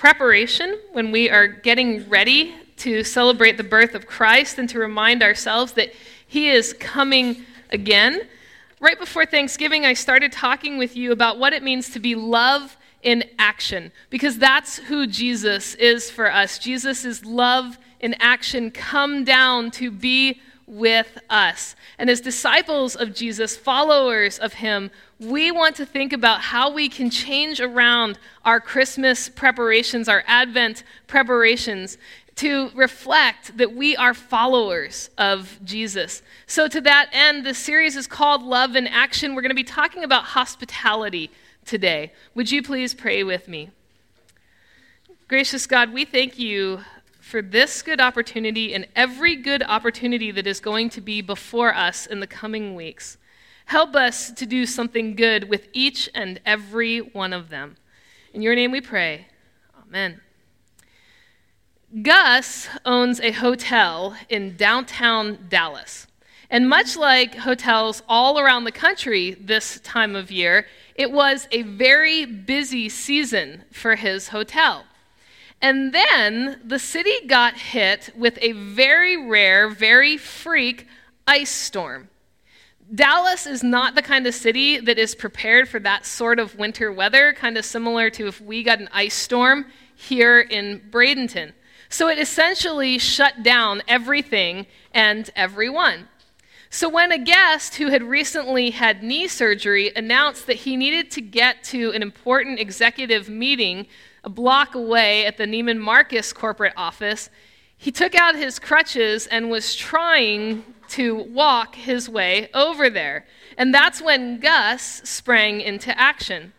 preparation when we are getting ready to celebrate the birth of Christ and to remind ourselves that He is coming again. Right before Thanksgiving, I started talking with you about what it means to be love in action, because that's who Jesus is for us. Jesus is love in action, come down to be with us. And as disciples of Jesus, followers of Him, we want to think about how we can change around our Christmas preparations, our Advent preparations, to reflect that we are followers of Jesus. So, to that end, the series is called Love in Action. We're going to be talking about hospitality today. Would you please pray with me? Gracious God, we thank you for this good opportunity and every good opportunity that is going to be before us in the coming weeks. Help us to do something good with each and every one of them. In your name we pray. Amen. Gus owns a hotel in downtown Dallas. And much like hotels all around the country this time of year, it was a very busy season for his hotel. And then the city got hit with a very rare, very freak ice storm. Dallas is not the kind of city that is prepared for that sort of winter weather, kind of similar to if we got an ice storm here in Bradenton. So it essentially shut down everything and everyone. So when a guest who had recently had knee surgery announced that he needed to get to an important executive meeting a block away at the Neiman Marcus corporate office, he took out his crutches and was trying to walk his way over there. And that's when Gus sprang into action.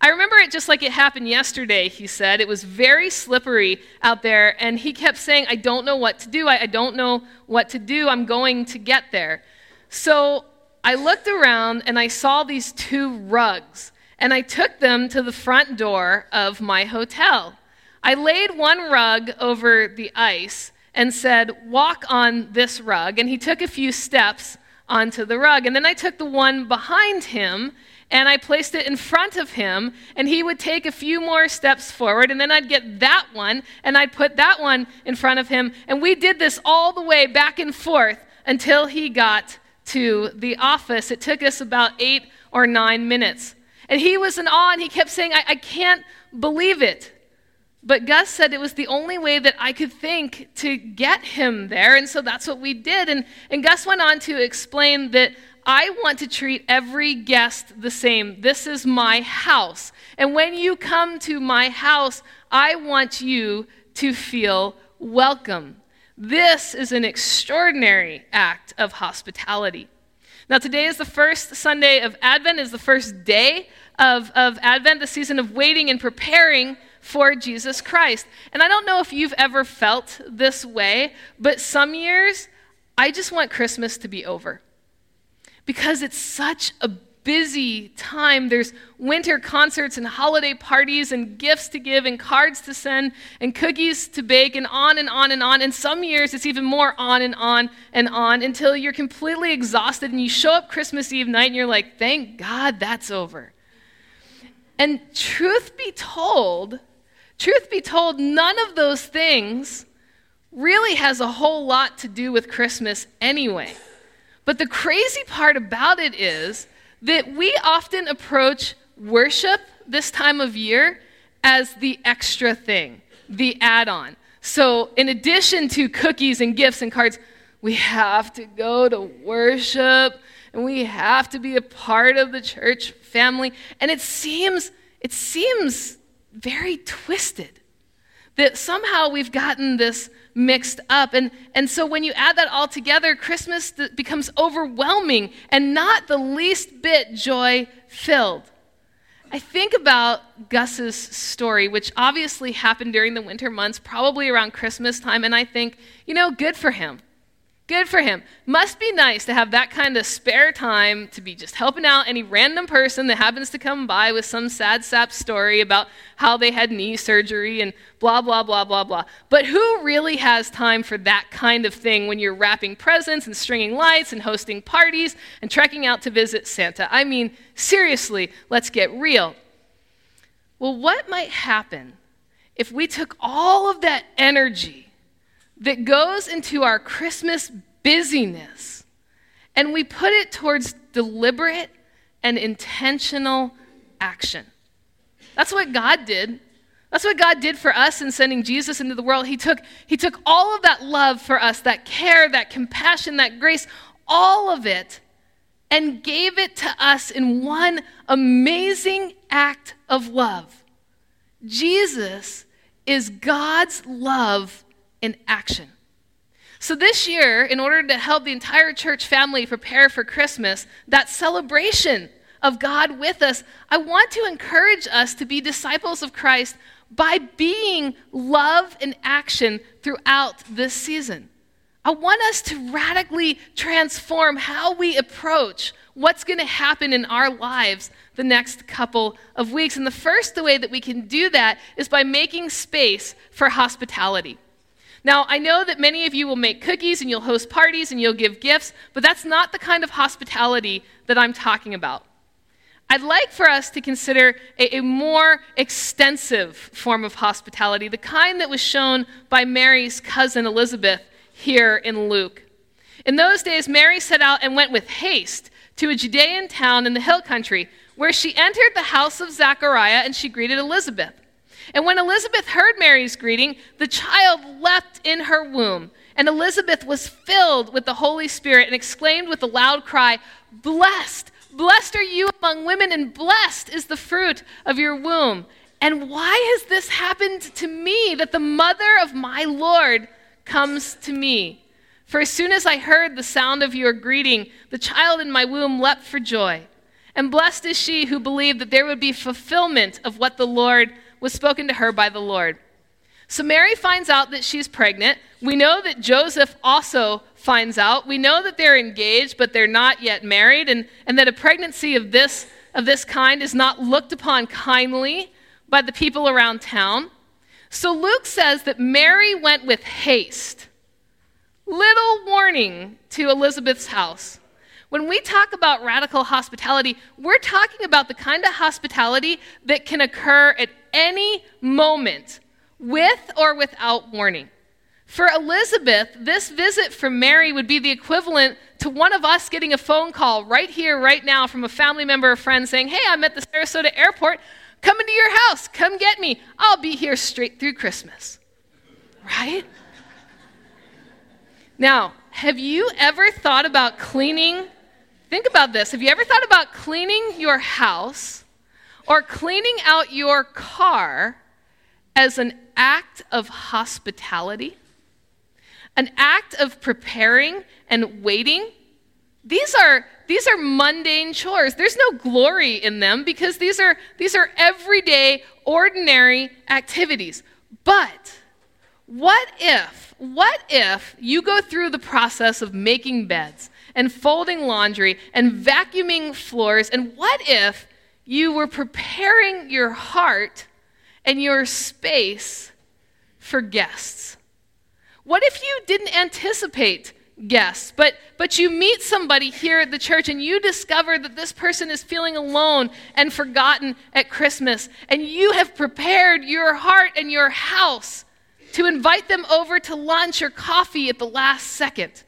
I remember it just like it happened yesterday, he said. It was very slippery out there, and he kept saying, I don't know what to do. I, I don't know what to do. I'm going to get there. So I looked around and I saw these two rugs and I took them to the front door of my hotel. I laid one rug over the ice and said, Walk on this rug. And he took a few steps onto the rug. And then I took the one behind him and I placed it in front of him, and he would take a few more steps forward, and then I'd get that one, and I'd put that one in front of him. And we did this all the way back and forth until he got to the office. It took us about eight or nine minutes. And he was in awe and he kept saying, I, I can't believe it. But Gus said it was the only way that I could think to get him there. And so that's what we did. And, and Gus went on to explain that I want to treat every guest the same. This is my house. And when you come to my house, I want you to feel welcome. This is an extraordinary act of hospitality. Now, today is the first Sunday of Advent, is the first day of, of Advent, the season of waiting and preparing for Jesus Christ. And I don't know if you've ever felt this way, but some years I just want Christmas to be over because it's such a busy time. There's winter concerts and holiday parties and gifts to give and cards to send and cookies to bake and on and on and on. And some years it's even more on and on and on until you're completely exhausted and you show up Christmas Eve night and you're like, thank God that's over. And truth be told, truth be told, none of those things really has a whole lot to do with Christmas anyway. But the crazy part about it is that we often approach worship this time of year as the extra thing, the add on. So, in addition to cookies and gifts and cards, we have to go to worship and we have to be a part of the church family. And it seems, it seems very twisted that somehow we've gotten this mixed up. And, and so when you add that all together, Christmas becomes overwhelming and not the least bit joy filled. I think about Gus's story, which obviously happened during the winter months, probably around Christmas time, and I think, you know, good for him. Good for him. Must be nice to have that kind of spare time to be just helping out any random person that happens to come by with some sad sap story about how they had knee surgery and blah, blah, blah, blah, blah. But who really has time for that kind of thing when you're wrapping presents and stringing lights and hosting parties and trekking out to visit Santa? I mean, seriously, let's get real. Well, what might happen if we took all of that energy that goes into our Christmas busyness and we put it towards deliberate and intentional action. That's what God did. That's what God did for us in sending Jesus into the world. He took, he took all of that love for us, that care, that compassion, that grace, all of it, and gave it to us in one amazing act of love. Jesus is God's love in action. So, this year, in order to help the entire church family prepare for Christmas, that celebration of God with us, I want to encourage us to be disciples of Christ by being love in action throughout this season. I want us to radically transform how we approach what's going to happen in our lives the next couple of weeks. And the first way that we can do that is by making space for hospitality. Now, I know that many of you will make cookies and you'll host parties and you'll give gifts, but that's not the kind of hospitality that I'm talking about. I'd like for us to consider a, a, more extensive form of hospitality, the kind that was shown by Mary's cousin Elizabeth here in Luke. In those days, Mary set out and went with haste to a Judean town in the hill country, where she entered the house of Zachariah and she greeted Elizabeth. And when Elizabeth heard Mary's greeting, the child leapt in her womb. And Elizabeth was filled with the Holy Spirit and exclaimed with a loud cry, Blessed, blessed are you among women, and blessed is the fruit of your womb. And why has this happened to me that the mother of my Lord comes to me? For as soon as I heard the sound of your greeting, the child in my womb leapt for joy. And blessed is she who believed that there would be fulfillment of what the Lord was spoken to her by the Lord. So Mary finds out that she's pregnant. We know that Joseph also finds out. We know that they're engaged, but they're not yet married, and, and that a pregnancy of this, of this kind is not looked upon kindly by the people around town. So Luke says that Mary went with haste. Little warning to Elizabeth's house. When we talk about radical hospitality, we're talking about the kind of hospitality that can occur at any moment, with or without warning. For Elizabeth, this visit from Mary would be the equivalent to one of us getting a phone call right here, right now, from a family member or friend saying, Hey, I'm at the Sarasota airport. Come into your house. Come get me. I'll be here straight through Christmas. Right? Now, have you ever thought about cleaning Think about this. Have you ever thought about cleaning your house or cleaning out your car as an act of hospitality? An act of preparing and waiting? These are these are mundane chores. There's no glory in them because these are these are everyday ordinary activities. But what if what if you go through the process of making beds and folding laundry and vacuuming floors. And what if you were preparing your heart and your space for guests? What if you didn't anticipate guests, but, but you meet somebody here at the church and you discover that this person is feeling alone and forgotten at Christmas, and you have prepared your heart and your house to invite them over to lunch or coffee at the last second?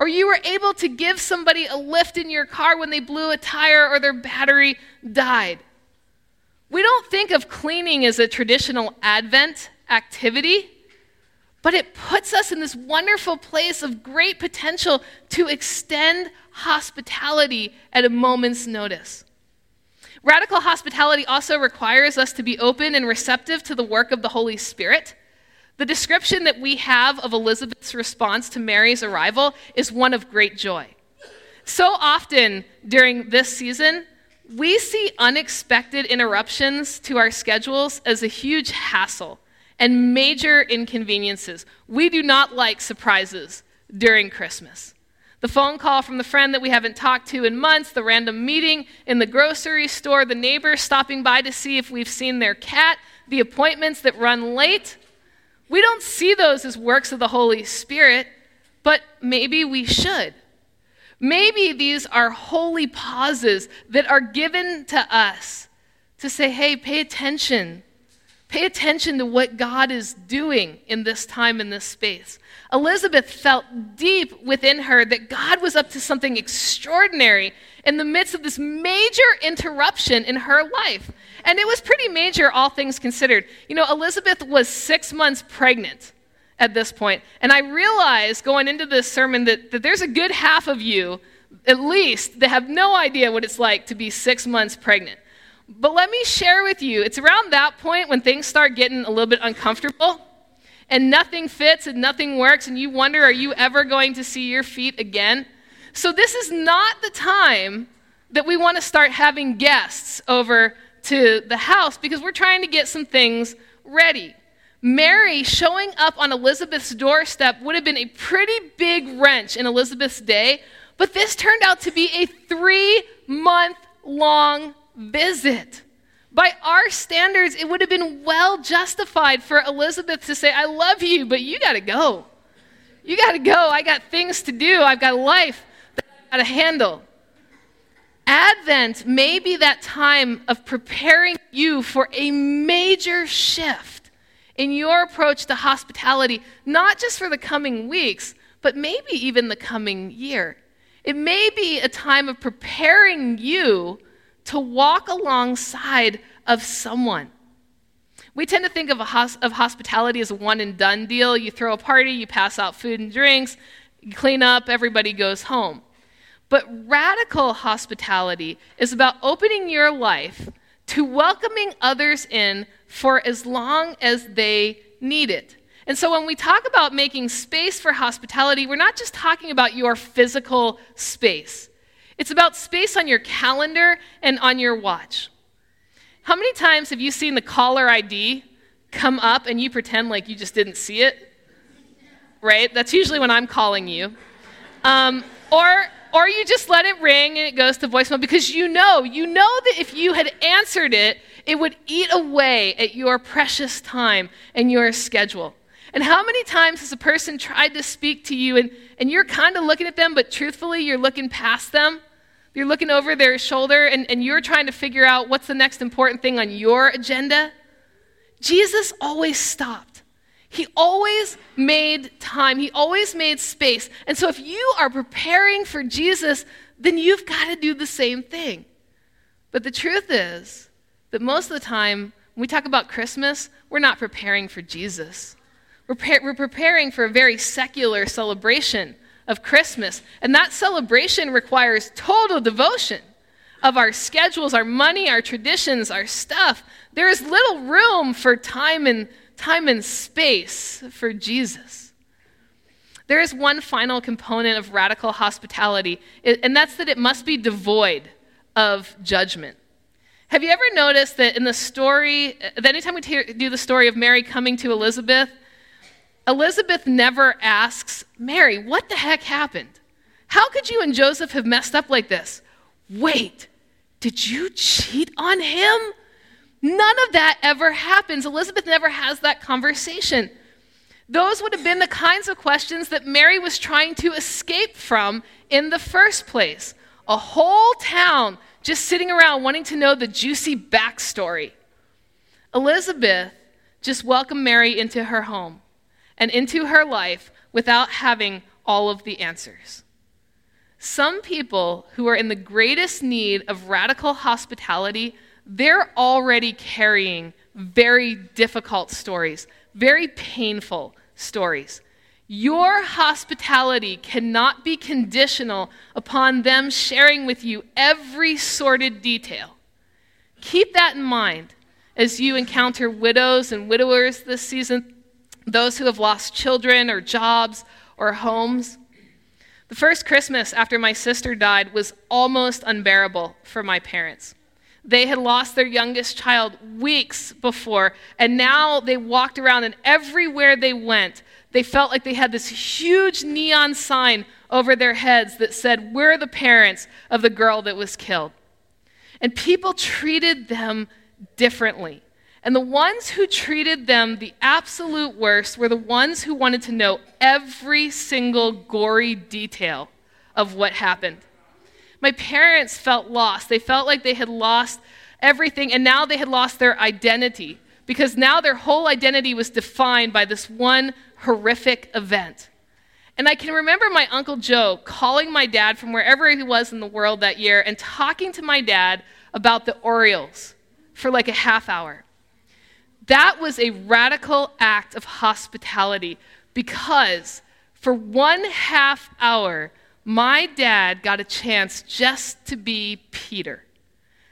Or you were able to give somebody a lift in your car when they blew a tire or their battery died. We don't think of cleaning as a traditional Advent activity, but it puts us in this wonderful place of great potential to extend hospitality at a moment's notice. Radical hospitality also requires us to be open and receptive to the work of the Holy Spirit. The description that we have of Elizabeth's response to Mary's arrival is one of great joy. So often during this season, we see unexpected interruptions to our schedules as a huge hassle and major inconveniences. We do not like surprises during Christmas. The phone call from the friend that we haven't talked to in months, the random meeting in the grocery store, the neighbor stopping by to see if we've seen their cat, the appointments that run late. We don't see those as works of the Holy Spirit, but maybe we should. Maybe these are holy pauses that are given to us to say, hey, pay attention. Pay attention to what God is doing in this time, in this space. Elizabeth felt deep within her that God was up to something extraordinary in the midst of this major interruption in her life. And it was pretty major, all things considered. You know, Elizabeth was six months pregnant at this point. And I realized going into this sermon that, that there's a good half of you, at least, that have no idea what it's like to be six months pregnant. But let me share with you, it's around that point when things start getting a little bit uncomfortable and nothing fits and nothing works, and you wonder, are you ever going to see your feet again? So, this is not the time that we want to start having guests over to the house because we're trying to get some things ready. Mary showing up on Elizabeth's doorstep would have been a pretty big wrench in Elizabeth's day, but this turned out to be a three month long visit. By our standards, it would have been well justified for Elizabeth to say, I love you, but you got to go. You got to go. I got things to do. I've got life that I've got to handle. Advent may be that time of preparing you for a major shift in your approach to hospitality, not just for the coming weeks, but maybe even the coming year. It may be a time of preparing you to walk alongside of someone. We tend to think of, of hospitality as a one and done deal. You throw a party, you pass out food and drinks, you clean up, everybody goes home. But radical hospitality is about opening your life to welcoming others in for as long as they need it. And so when we talk about making space for hospitality, we're not just talking about your physical space. It's about space on your calendar and on your watch. How many times have you seen the caller ID come up and you pretend like you just didn't see it? Right? That's usually when I'm calling you. Um, or, or you just let it ring and it goes to voicemail because you know, you know that if you had answered it, it would eat away at your precious time and your schedule. And how many times has a person tried to speak to you and, and you're kind of looking at them, but truthfully, you're looking past them? You're looking over their shoulder and, and you're trying to figure out what's the next important thing on your agenda. Jesus always stopped. He always made time. He always made space. And so if you are preparing for Jesus, then you've got to do the same thing. But the truth is that most of the time, when we talk about Christmas, we're not preparing for Jesus. We're, pre- we're preparing for a very secular celebration of Christmas. And that celebration requires total devotion of our schedules, our money, our traditions, our stuff. There is little room for time and time and space for Jesus. There is one final component of radical hospitality, and that's that it must be devoid of judgment. Have you ever noticed that in the story, uh, that anytime we do the story of Mary coming to Elizabeth, Elizabeth never asks Mary, What the heck happened? How could you and Joseph have messed up like this? Wait, did you cheat on him? None of that ever happens. Elizabeth never has that conversation. Those would have been the kinds of questions that Mary was trying to escape from in the first place. A whole town just sitting around wanting to know the juicy backstory. Elizabeth just welcomed Mary into her home and into her life without having all of the answers. Some people who are in the greatest need of radical hospitality, they're already carrying very difficult stories, very painful stories. Your hospitality cannot be conditional upon them sharing with you every sordid detail. Keep that in mind as you encounter widows and widowers this season those who have lost children or jobs or homes. The first Christmas after my sister died was almost unbearable for my parents. They had lost their youngest child weeks before, and now they walked around, and everywhere they went, they felt like they had this huge neon sign over their heads that said, We're the parents of the girl that was killed. And people treated them differently. And the ones who treated them the absolute worst were the ones who wanted to know every single gory detail of what happened. My parents felt lost. They felt like they had lost everything, and now they had lost their identity because now their whole identity was defined by this one horrific event. And I can remember my Uncle Joe calling my dad from wherever he was in the world that year and talking to my dad about the Orioles for like a half hour. That was a radical act of hospitality because for one half hour, my dad got a chance just to be Peter.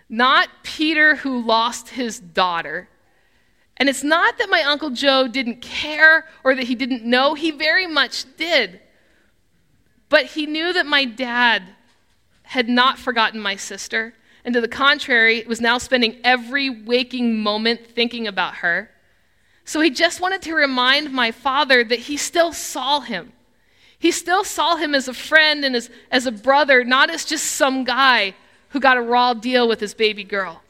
Not Peter who lost his daughter. And it's not that my Uncle Joe didn't care or that he didn't know, he very much did. But he knew that my dad had not forgotten my sister, and to the contrary, was now spending every waking moment thinking about her. So he just wanted to remind my father that he still saw him. He still saw him as a friend and as, as a brother, not as just some guy who got a raw deal with his baby girl.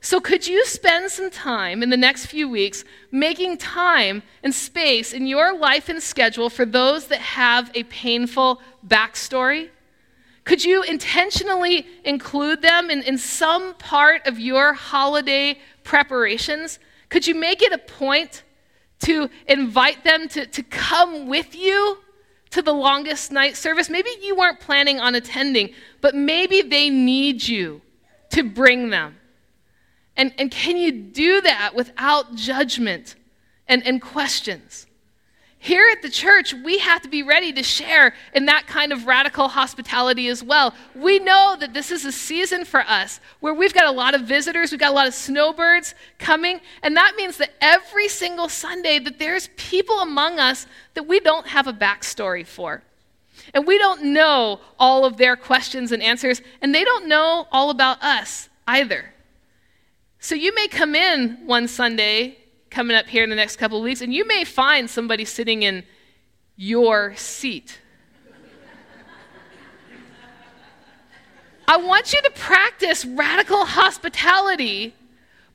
So, could you spend some time in the next few weeks making time and space in your life and schedule for those that have a painful backstory? Could you intentionally include them in, in some part of your holiday preparations? Could you make it a point to invite them to, to come with you to the longest night service? Maybe you weren't planning on attending, but maybe they need you to bring them. And, and can you do that without judgment and, and questions? Here at the church, we have to be ready to share in that kind of radical hospitality as well. We know that this is a season for us where we've got a lot of visitors, we've got a lot of snowbirds coming, and that means that every single Sunday that there's people among us that we don't have a backstory for. And we don't know all of their questions and answers, and they don't know all about us either. So you may come in one Sunday coming up here in the next couple of weeks, and you may find somebody sitting in your seat. I want you to practice radical hospitality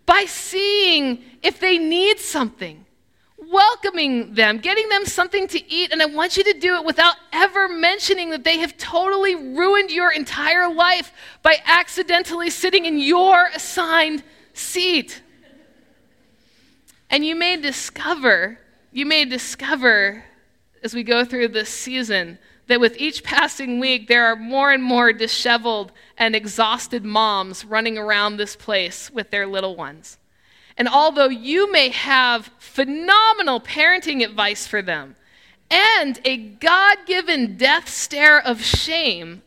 by seeing if they need something, welcoming them, getting them something to eat, and I want you to do it without ever mentioning that they have totally ruined your entire life by accidentally sitting in your assigned seat. And you may discover, you may discover as we go through this season that with each passing week, there are more and more disheveled and exhausted moms running around this place with their little ones. And although you may have phenomenal parenting advice for them and a God given death stare of shame,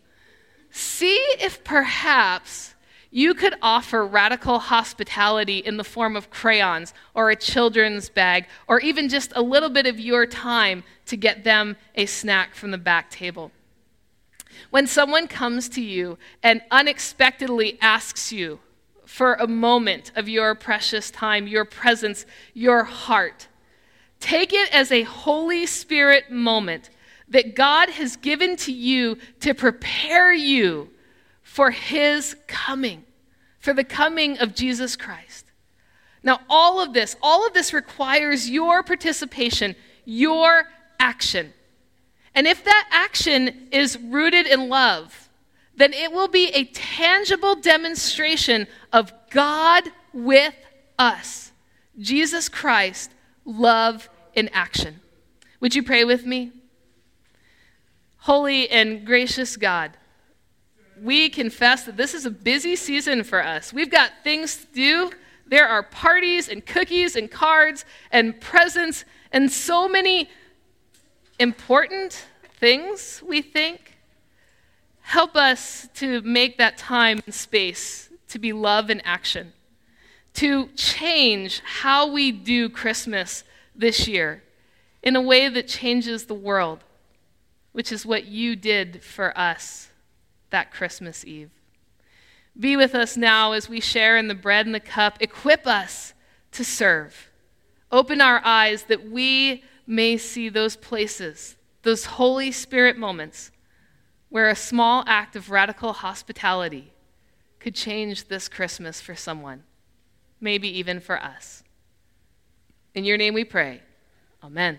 see if perhaps you could offer radical hospitality in the form of crayons or a children's bag or even just a little bit of your time to get them a snack from the back table. When someone comes to you and unexpectedly asks you for a moment of your precious time, your presence, your heart, take it as a Holy Spirit moment that God has given to you to prepare you for his coming, for the coming of Jesus Christ. Now, all of this, all of this requires your participation, your action. And if that action is rooted in love, then it will be a tangible demonstration of God with us. Jesus Christ, love in action. Would you pray with me? Holy and gracious God, we confess that this is a busy season for us. We've got things to do. There are parties and cookies and cards and presents and so many important things, we think. Help us to make that time and space to be love in action, to change how we do Christmas this year in a way that changes the world, which is what you did for us that Christmas Eve. Be with us now as we share in the bread and the cup. Equip us to serve. Open our eyes that we may see those places, those Holy Spirit moments where a small act of radical hospitality could change this Christmas for someone, maybe even for us. In your name we pray. Amen.